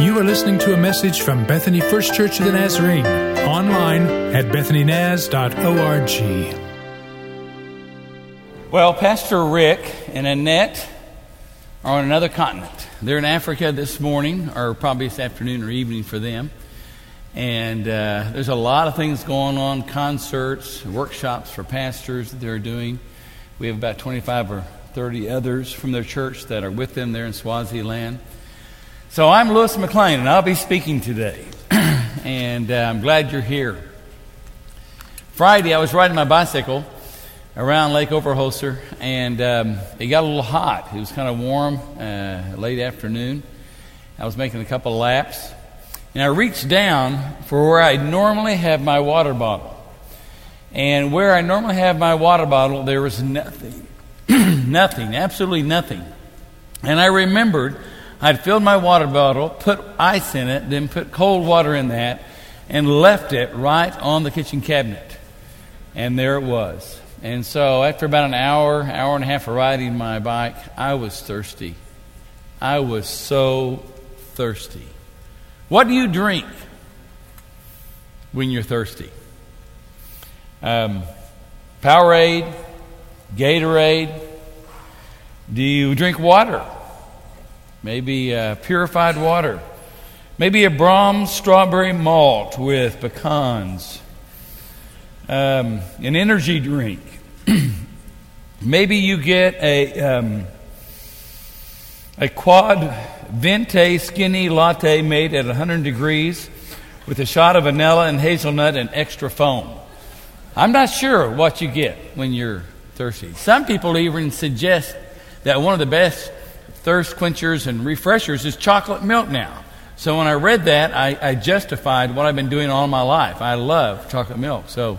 You are listening to a message from Bethany First Church of the Nazarene, online at bethanynaz.org. Well, Pastor Rick and Annette are on another continent. They're in Africa this morning, or probably this afternoon or evening for them. And uh, there's a lot of things going on concerts, workshops for pastors that they're doing. We have about 25 or 30 others from their church that are with them there in Swaziland. So I'm Lewis McLean, and I'll be speaking today. and uh, I'm glad you're here. Friday, I was riding my bicycle around Lake Overholser, and um, it got a little hot. It was kind of warm uh, late afternoon. I was making a couple laps, and I reached down for where I normally have my water bottle. And where I normally have my water bottle, there was nothing. nothing, absolutely nothing. And I remembered I'd filled my water bottle, put ice in it, then put cold water in that, and left it right on the kitchen cabinet. And there it was. And so after about an hour, hour and a half of riding my bike, I was thirsty. I was so thirsty. What do you drink when you're thirsty? Um, Powerade, Gatorade. Do you drink water? Maybe uh, purified water. Maybe a Braum's strawberry malt with pecans. Um, an energy drink. Maybe you get a, um, a quad venti skinny latte made at 100 degrees with a shot of vanilla and hazelnut and extra foam. I'm not sure what you get when you're thirsty. Some people even suggest that one of the best thirst quenchers and refreshers is chocolate milk now. So when I read that, I, I justified what I've been doing all my life. I love chocolate milk. So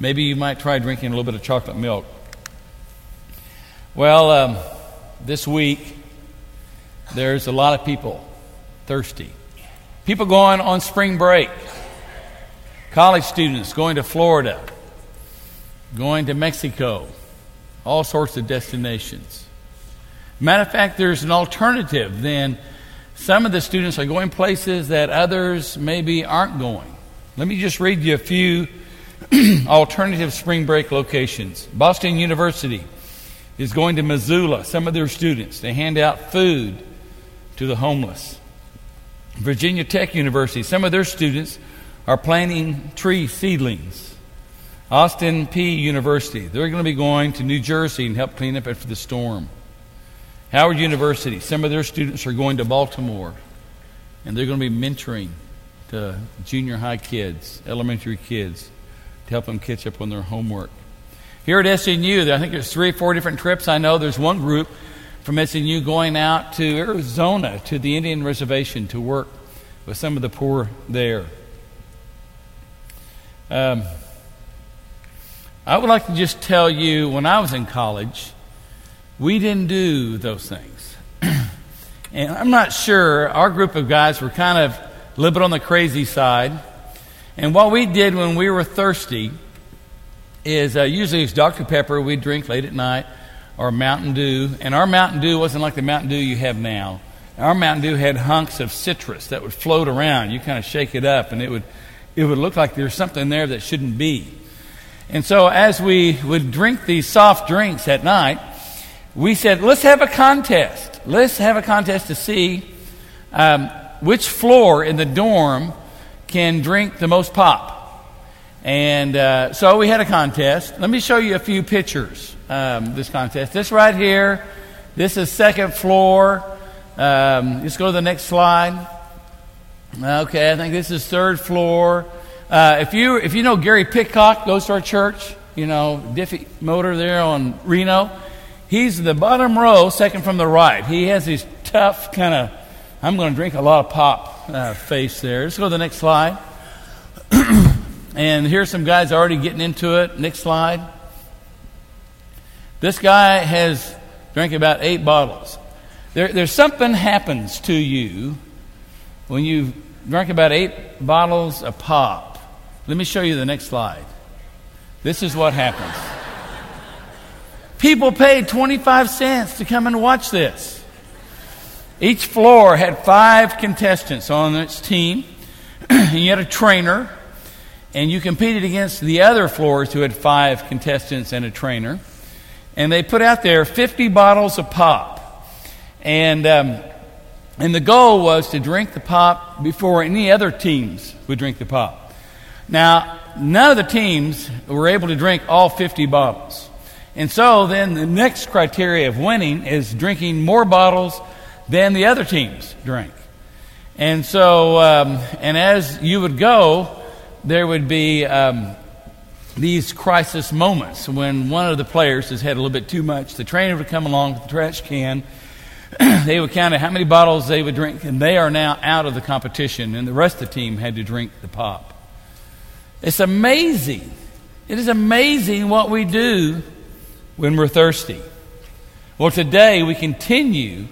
maybe you might try drinking a little bit of chocolate milk. Well, um, this week, there's a lot of people thirsty. People going on spring break, college students going to Florida, going to Mexico, all sorts of destinations. Matter of fact, there's an alternative. Then some of the students are going places that others maybe aren't going. Let me just read you a few alternative spring break locations. Boston University is going to Missoula, some of their students. They hand out food to the homeless. Virginia Tech University, some of their students are planting tree seedlings. Austin Peay University, they're going to be going to New Jersey and help clean up after the storm. Howard University, some of their students are going to Baltimore, and they're going to be mentoring to junior high kids, elementary kids, to help them catch up on their homework. Here at SNU, I think there's three or four different trips. I know there's one group from SNU going out to Arizona to the Indian Reservation to work with some of the poor there. Um, I would like to just tell you when I was in college, we didn't do those things. and I'm not sure, our group of guys were kind of a little bit on the crazy side. And what we did when we were thirsty is uh, usually it's Dr. Pepper we'd drink late at night or Mountain Dew. And our Mountain Dew wasn't like the Mountain Dew you have now. Our Mountain Dew had hunks of citrus that would float around. You kind of shake it up and it would, it would look like there's something there that shouldn't be. And so as we would drink these soft drinks at night, we said, let's have a contest. Let's have a contest to see um, which floor in the dorm can drink the most pop. And uh, so we had a contest. Let me show you a few pictures. Um, this contest. This right here. This is second floor. Um, let's go to the next slide. Okay, I think this is third floor. Uh, if you if you know Gary Pitcock goes to our church, you know Diffee Motor there on Reno. He's the bottom row, second from the right. He has his tough kind of, I'm going to drink a lot of pop uh, face there. Let's go to the next slide. and here's some guys already getting into it. Next slide. This guy has drank about eight bottles. There, there's something happens to you when you drink about eight bottles of pop. Let me show you the next slide. This is what happens. People paid 25 cents to come and watch this. Each floor had five contestants on its team, and you had a trainer, and you competed against the other floors who had five contestants and a trainer. And they put out there 50 bottles of pop. And, um, and the goal was to drink the pop before any other teams would drink the pop. Now, none of the teams were able to drink all 50 bottles. And so then the next criteria of winning is drinking more bottles than the other teams drink. And so, um, and as you would go, there would be um, these crisis moments when one of the players has had a little bit too much. The trainer would come along with the trash can. they would count how many bottles they would drink, and they are now out of the competition, and the rest of the team had to drink the pop. It's amazing. It is amazing what we do when we're thirsty. Well, today we continue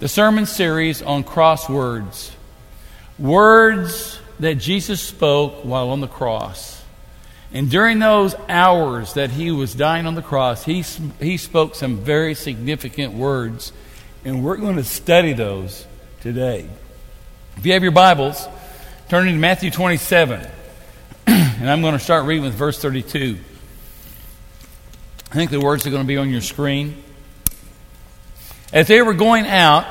the sermon series on crosswords. Words that Jesus spoke while on the cross. And during those hours that he was dying on the cross, he, he spoke some very significant words. And we're going to study those today. If you have your Bibles, turn to Matthew 27. and I'm going to start reading with verse 32. I think the words are going to be on your screen. As they were going out,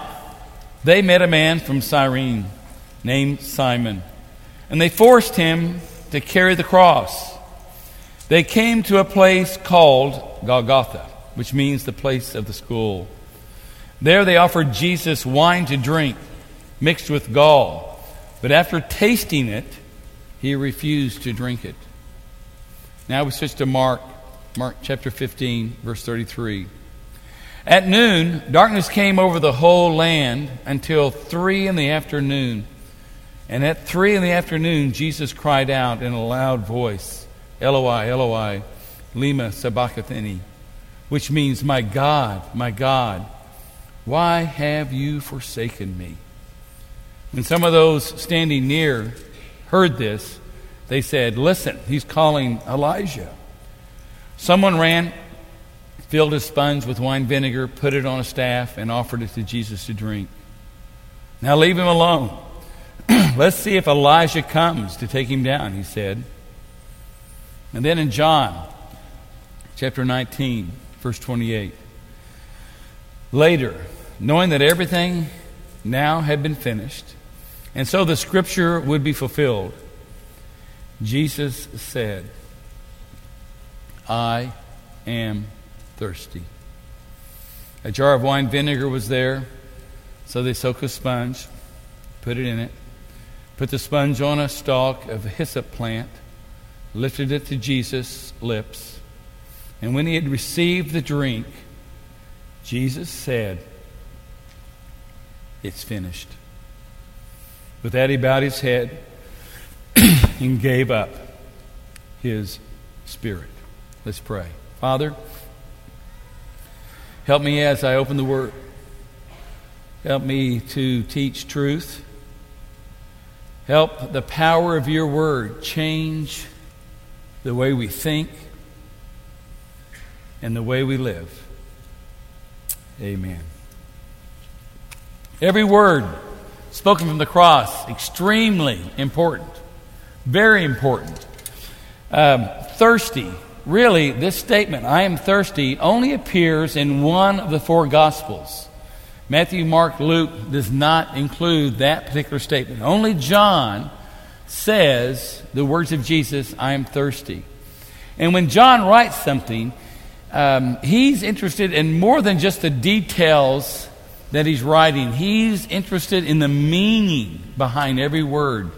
they met a man from Cyrene named Simon, and they forced him to carry the cross. They came to a place called Golgotha, which means the place of the skull. There they offered Jesus wine to drink, mixed with gall, but after tasting it, he refused to drink it. Now we switch to Mark, Mark chapter 15, verse 33. At noon, darkness came over the whole land until three in the afternoon. And at three in the afternoon, Jesus cried out in a loud voice, Eloi, Eloi, lema sabachthani, which means, My God, my God, why have you forsaken me? When some of those standing near heard this, they said, Listen, he's calling Elijah. Someone ran filled a sponge with wine vinegar, put it on a staff, and offered it to Jesus to drink. Now leave him alone. Let's see if Elijah comes to take him down, he said. And then in John chapter 19, verse 28, later, knowing that everything now had been finished, and so the scripture would be fulfilled, Jesus said, I am thirsty. A jar of wine vinegar was there, so they soaked a sponge, put it in it, put the sponge on a stalk of a hyssop plant, lifted it to Jesus' lips, and when he had received the drink, Jesus said, It's finished. With that, he bowed his head and gave up his spirit. Let's pray. Father, Help me as I open the Word. Help me to teach truth. Help the power of your Word change the way we think and the way we live. Amen. Every word spoken from the cross, extremely important. Very important. Um, thirsty, really, this statement, I am thirsty, only appears in one of the four Gospels. Matthew, Mark, Luke does not include that particular statement. Only John says the words of Jesus, I am thirsty. And when John writes something, um, he's interested in more than just the details that he's writing. He's interested in the meaning behind every word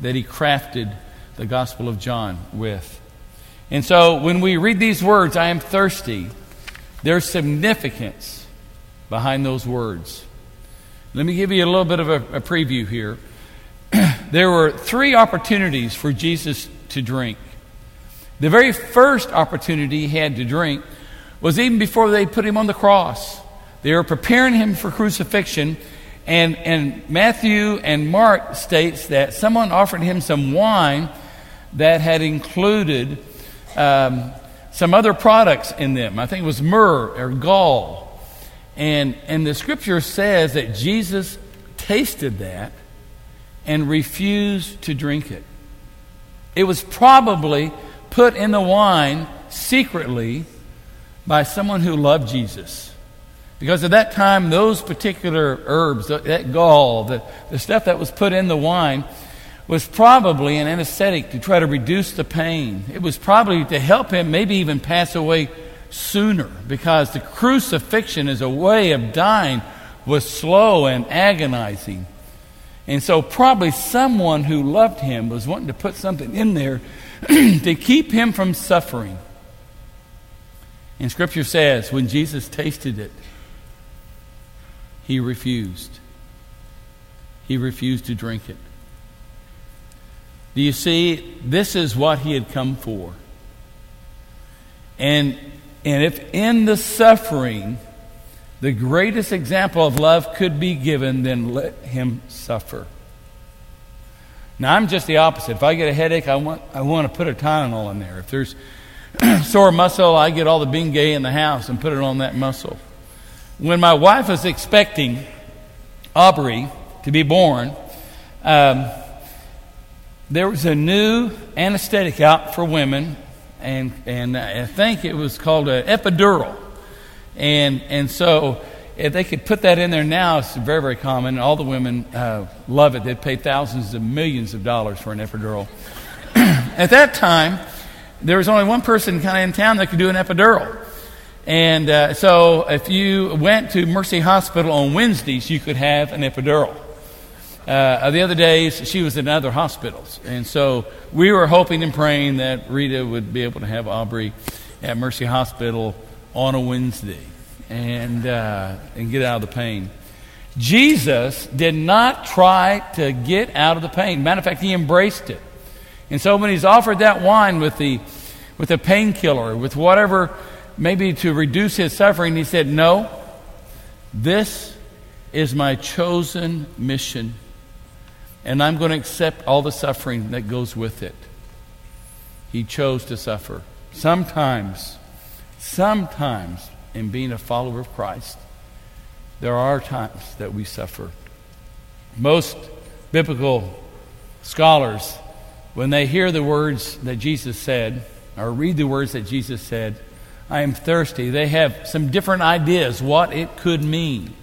that he crafted the Gospel of John with. And so when we read these words, I am thirsty, there's significance behind those words. Let me give you a little bit of a, a preview here. there were three opportunities for Jesus to drink. The very first opportunity he had to drink was even before they put him on the cross. They were preparing him for crucifixion, and, and Matthew and Mark states that someone offered him some wine that had included um, some other products in them. I think it was myrrh or gall. And, and the scripture says that Jesus tasted that and refused to drink it. It was probably put in the wine secretly by someone who loved Jesus. Because at that time, those particular herbs, that gall, the, the stuff that was put in the wine, was probably an anesthetic to try to reduce the pain. It was probably to help him maybe even pass away sooner because the crucifixion as a way of dying was slow and agonizing. And so, probably someone who loved him was wanting to put something in there to keep him from suffering. And Scripture says when Jesus tasted it, he refused. He refused to drink it. Do you see? This is what he had come for. And, and if in the suffering, the greatest example of love could be given, then let him suffer. Now, I'm just the opposite. If I get a headache, I want, I want to put a Tylenol in there. If there's sore muscle, I get all the Bengay in the house and put it on that muscle. When my wife was expecting Aubrey to be born, um, there was a new anesthetic out for women, and, and I think it was called an epidural. And, and so if they could put that in there now, it's very, very common. All the women uh, love it. They'd pay thousands of millions of dollars for an epidural. At that time, there was only one person kind of in town that could do an epidural. And uh, so if you went to Mercy Hospital on Wednesdays, you could have an epidural. Uh, the other days, she was in other hospitals. And so we were hoping and praying that Rita would be able to have Aubrey at Mercy Hospital on a Wednesday and, uh, and get out of the pain. Jesus did not try to get out of the pain. Matter of fact, he embraced it. And so when he's offered that wine with the, with a painkiller, with whatever, maybe to reduce his suffering, he said, No, this is my chosen mission, and I'm going to accept all the suffering that goes with it. He chose to suffer. Sometimes Sometimes, in being a follower of Christ, there are times that we suffer. Most biblical scholars, when they hear the words that Jesus said, or read the words that Jesus said, I am thirsty, they have some different ideas what it could mean.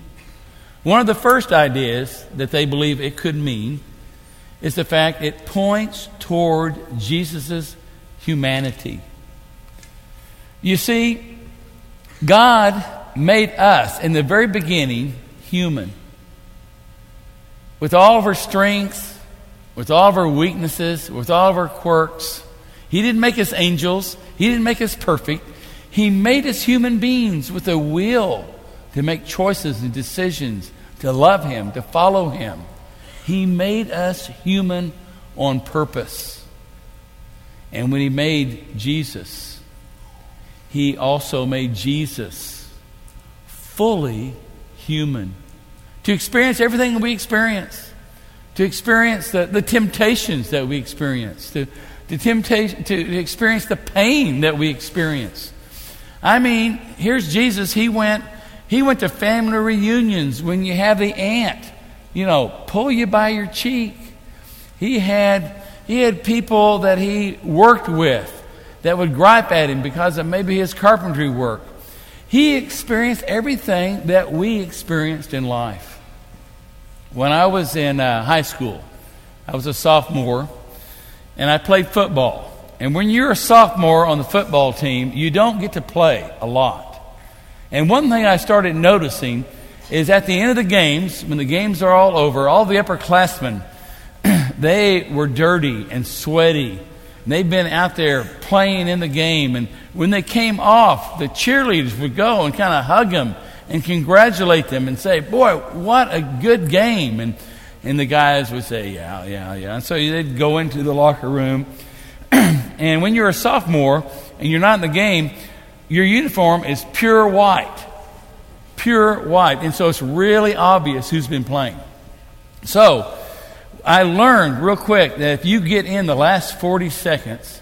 One of the first ideas that they believe it could mean is the fact it points toward Jesus' humanity. You see, God made us in the very beginning human. With all of our strengths, with all of our weaknesses, with all of our quirks. He didn't make us angels, He didn't make us perfect. He made us human beings with a will to make choices and decisions, to love Him, to follow Him. He made us human on purpose. And when He made Jesus, he also made Jesus fully human to experience everything we experience, to experience the, the temptations that we experience, to, to, temptation, to experience the pain that we experience. I mean, here's Jesus. He went, he went to family reunions when you have the aunt, you know, pull you by your cheek. He had, he had people that he worked with that would gripe at him because of maybe his carpentry work. He experienced everything that we experienced in life. When I was in uh, high school, I was a sophomore, and I played football. And when you're a sophomore on the football team, you don't get to play a lot. And one thing I started noticing is at the end of the games, when the games are all over, all the upperclassmen, they were dirty and sweaty they've been out there playing in the game. And when they came off, the cheerleaders would go and kind of hug them and congratulate them and say, Boy, what a good game. And, and the guys would say, Yeah, yeah, yeah. And so they'd go into the locker room. and when you're a sophomore and you're not in the game, your uniform is pure white. Pure white. And so it's really obvious who's been playing. So, I learned real quick that if you get in the last 40 seconds,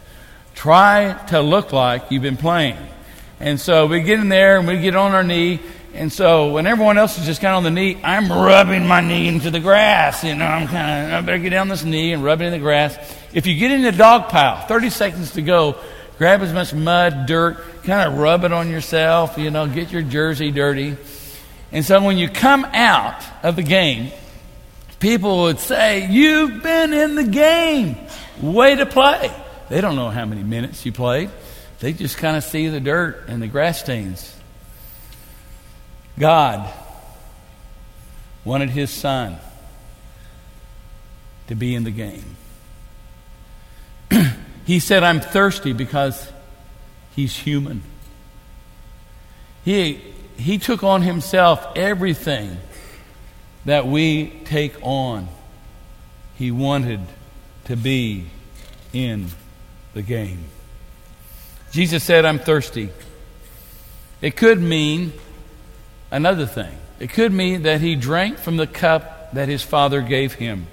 try to look like you've been playing. And so we get in there and we get on our knee And so when everyone else is just kind of on the knee, I'm rubbing my knee into the grass. You know, I'm kind of, I better get down this knee and rub it in the grass. If you get in the dog pile, 30 seconds to go, grab as much mud, dirt, kind of rub it on yourself, you know, get your jersey dirty. And so when you come out of the game, people would say, You've been in the game. Way to play. They don't know how many minutes you played. They just kind of see the dirt and the grass stains. God wanted his son to be in the game. he said, I'm thirsty because he's human. He, he took on himself everything that we take on. He wanted to be in the game. Jesus said, I'm thirsty. It could mean another thing. It could mean that he drank from the cup that his father gave him.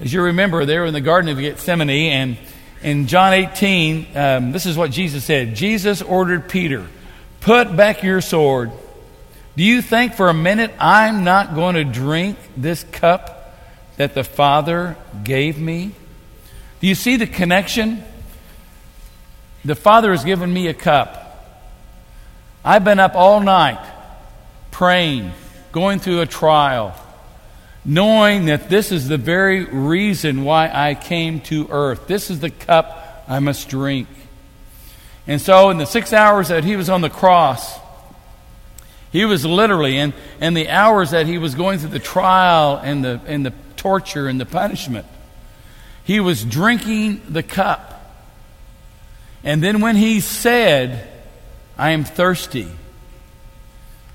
As you remember, they were in the Garden of Gethsemane, and in John 18, um, this is what Jesus said Jesus ordered Peter, Put back your sword. Do you think for a minute I'm not going to drink this cup that the Father gave me? Do you see the connection? The Father has given me a cup. I've been up all night praying, going through a trial, knowing that this is the very reason why I came to earth. This is the cup I must drink. And so, in the six hours that he was on the cross, he was literally, and, in the hours that he was going through the trial and the, and the torture and the punishment, he was drinking the cup. And then when he said, I am thirsty,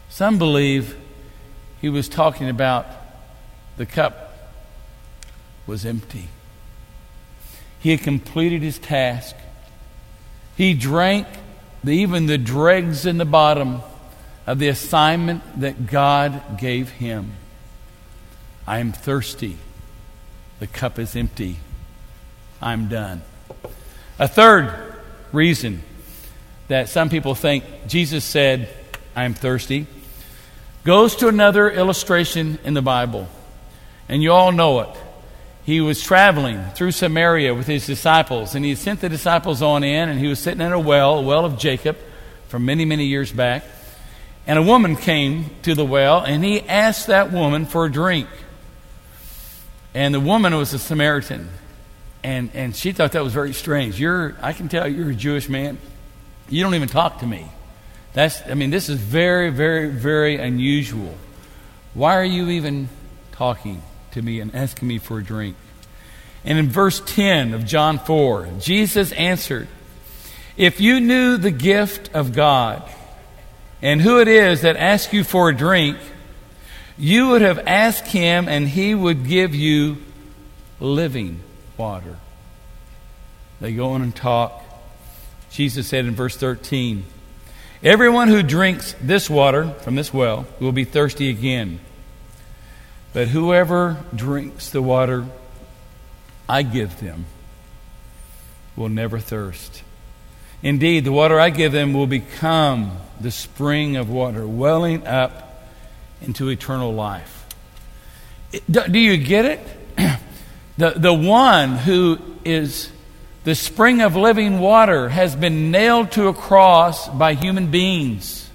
some believe he was talking about the cup was empty. He had completed his task. He drank the, even the dregs in the bottom of the assignment that God gave him. I am thirsty. The cup is empty. I'm done. A third reason that some people think Jesus said, I'm thirsty goes to another illustration in the Bible. And you all know it. He was traveling through Samaria with his disciples, and he sent the disciples on in, and he was sitting in a well, a well of Jacob, from many, many years back. And a woman came to the well, and he asked that woman for a drink. And the woman was a Samaritan. And, and she thought that was very strange. You're, I can tell you're a Jewish man. You don't even talk to me. That's, I mean, this is very, very, very unusual. Why are you even talking to me and asking me for a drink? And in verse 10 of John 4, Jesus answered, If you knew the gift of God and who it is that asks you for a drink, you would have asked him and he would give you living water. They go on and talk. Jesus said in verse 13, Everyone who drinks this water from this well will be thirsty again. But whoever drinks the water I give them will never thirst. Indeed, the water I give them will become the spring of water, welling up into eternal life. Do you get it? The, the one who is the spring of living water has been nailed to a cross by human beings.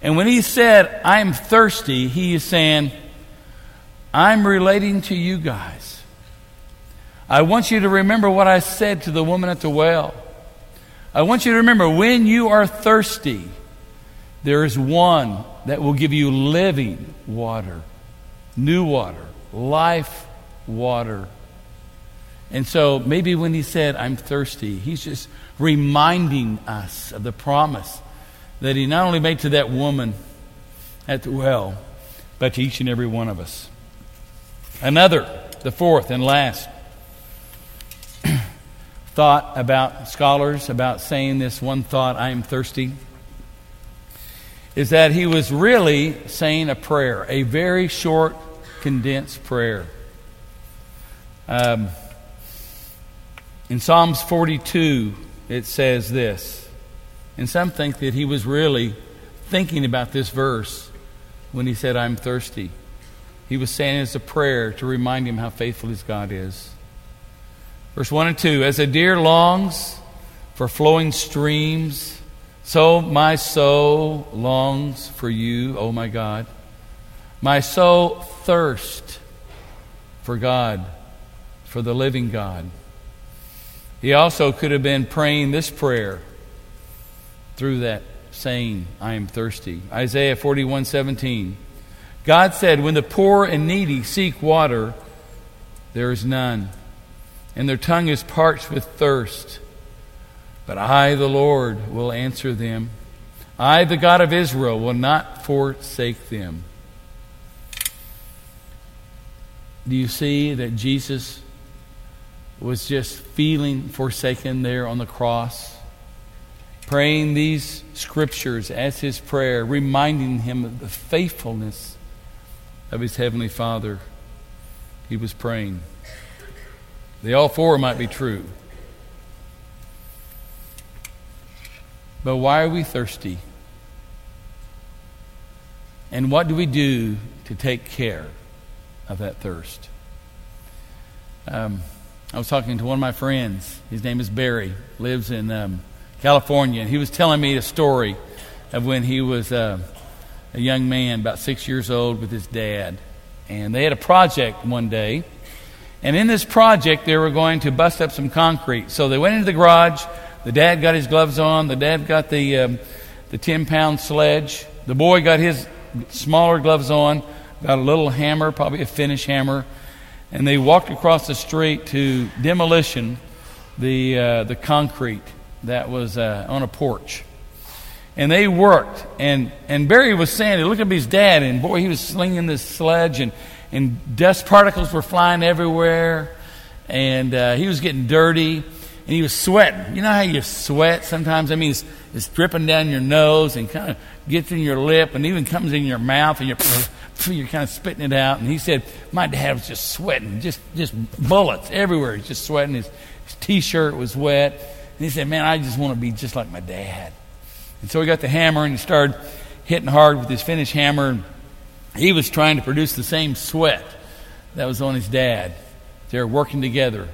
And when he said, I'm thirsty, he is saying, I'm relating to you guys. I want you to remember what I said to the woman at the well. I want you to remember when you are thirsty, there is one that will give you living water, new water, life water. And so maybe when he said, I'm thirsty, he's just reminding us of the promise that he not only made to that woman at the well, but to each and every one of us. Another, the fourth and last thought about scholars about saying this one thought, I am thirsty, is that he was really saying a prayer, a very short, condensed prayer. Um, in Psalms 42, it says this. And some think that he was really thinking about this verse when he said, I'm thirsty. He was saying it as a prayer to remind him how faithful his God is. Verse 1 and 2 As a deer longs for flowing streams, so my soul longs for you, O my God. My soul thirsts for God, for the living God. He also could have been praying this prayer through that saying, I am thirsty. Isaiah 41 17. God said, When the poor and needy seek water, there is none, and their tongue is parched with thirst. But I, the Lord, will answer them. I, the God of Israel, will not forsake them. Do you see that Jesus was just feeling forsaken there on the cross? Praying these scriptures as his prayer, reminding him of the faithfulness of his heavenly Father. He was praying. They all four might be true. But why are we thirsty? And what do we do to take care of that thirst? Um, I was talking to one of my friends. His name is Barry, lives in um, California. And he was telling me a story of when he was uh, a young man, about six years old, with his dad. And they had a project one day. And in this project, they were going to bust up some concrete. So they went into the garage. The dad got his gloves on. The dad got the, um, the 10 pound sledge. The boy got his smaller gloves on, got a little hammer, probably a finish hammer. And they walked across the street to demolition the, uh, the concrete that was uh, on a porch. And they worked. And, and Barry was saying, he looked at his dad, and boy, he was slinging this sledge, and, and dust particles were flying everywhere. And uh, he was getting dirty, and he was sweating. You know how you sweat sometimes? I mean, it's, it's dripping down your nose and kind of gets in your lip and even comes in your mouth, and you're, you're kind of spitting it out. And he said, My dad was just sweating, just, just bullets everywhere. He's just sweating. His, his t shirt was wet. And he said, Man, I just want to be just like my dad. And so he got the hammer and he started hitting hard with his finish hammer. He was trying to produce the same sweat that was on his dad. They were working together,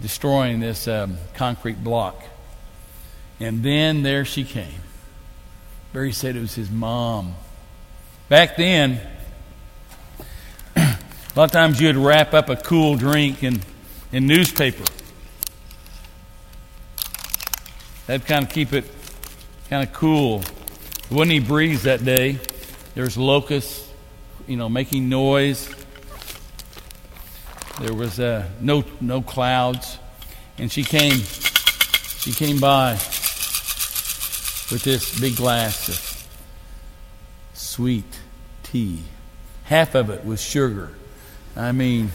destroying this um, concrete block. And then there she came. Barry said it was his mom. Back then, a lot of times you'd wrap up a cool drink in, in newspaper. That'd kind of keep it kind of cool. It wasn't any breeze that day. There's locusts, you know, making noise. There was uh, no no clouds, and she came. She came by with this big glass of sweet tea. Half of it was sugar. I mean,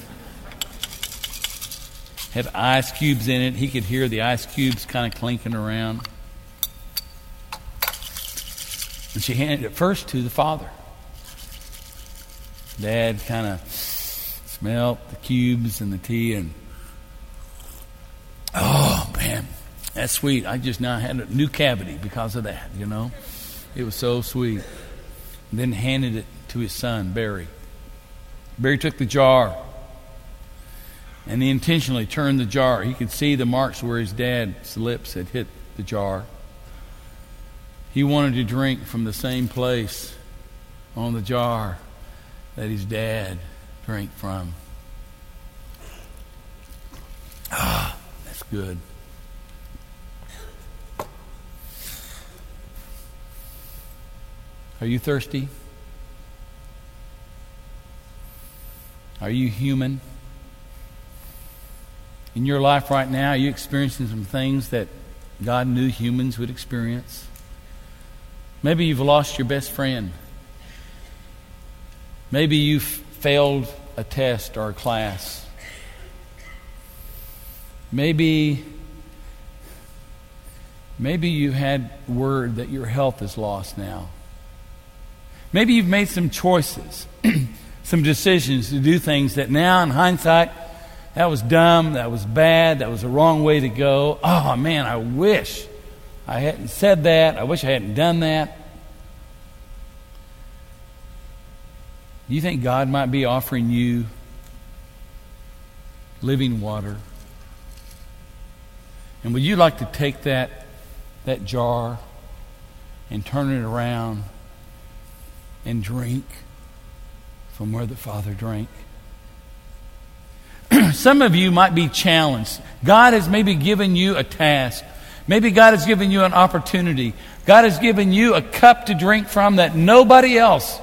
had ice cubes in it. He could hear the ice cubes kind of clinking around. And she handed it first to the father. Dad kind of smelled the cubes and the tea and, oh man, that's sweet. I just now had a new cavity because of that, you know. It was so sweet. And then handed it to his son, Barry. Barry took the jar and he intentionally turned the jar. He could see the marks where his dad's lips had hit the jar. He wanted to drink from the same place on the jar that his dad drank from. Ah, that's good. Are you thirsty? Are you human? In your life right now, you experiencing some things that God knew humans would experience? Maybe you've lost your best friend. Maybe you've failed a test or a class. Maybe maybe you had word that your health is lost now. Maybe you've made some choices, some decisions to do things that now in hindsight that was dumb. That was bad. That was the wrong way to go. Oh, man, I wish I hadn't said that. I wish I hadn't done that. You think God might be offering you living water? And would you like to take that, that jar and turn it around and drink from where the Father drank? Some of you might be challenged. God has maybe given you a task. Maybe God has given you an opportunity. God has given you a cup to drink from that nobody else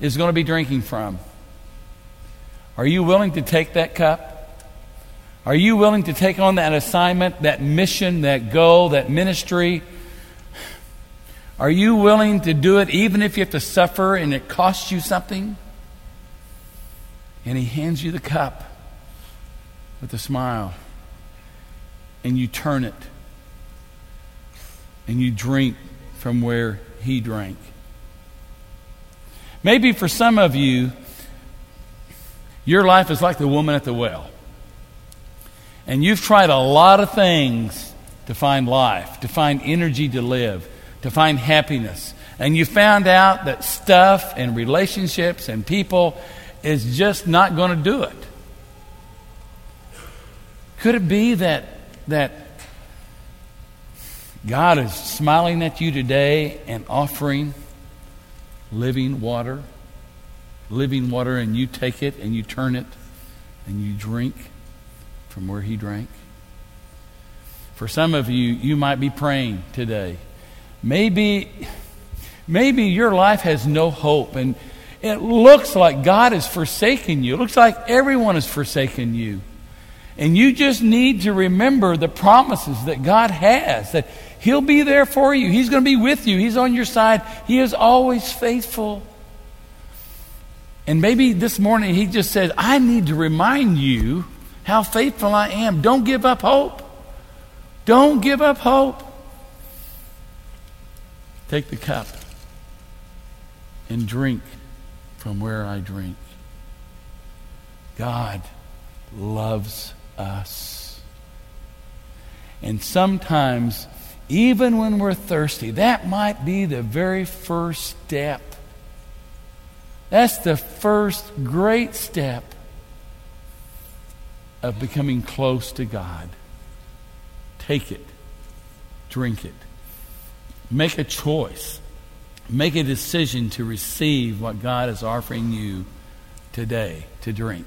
is going to be drinking from. Are you willing to take that cup? Are you willing to take on that assignment, that mission, that goal, that ministry? Are you willing to do it even if you have to suffer and it costs you something? And he hands you the cup with a smile, and you turn it, and you drink from where he drank. Maybe for some of you, your life is like the woman at the well. And you've tried a lot of things to find life, to find energy to live, to find happiness. And you found out that stuff and relationships and people is just not going to do it. Could it be that, that God is smiling at you today and offering living water? Living water, and you take it and you turn it and you drink from where He drank? For some of you, you might be praying today. Maybe, maybe your life has no hope and it looks like God has forsaken you. It looks like everyone has forsaken you. And you just need to remember the promises that God has, that He'll be there for you. He's going to be with you. He's on your side. He is always faithful. And maybe this morning He just said, I need to remind you how faithful I am. Don't give up hope. Don't give up hope. Take the cup and drink from where I drink. God loves us. And sometimes, even when we're thirsty, that might be the very first step. That's the first great step of becoming close to God. Take it, drink it, make a choice, make a decision to receive what God is offering you today to drink.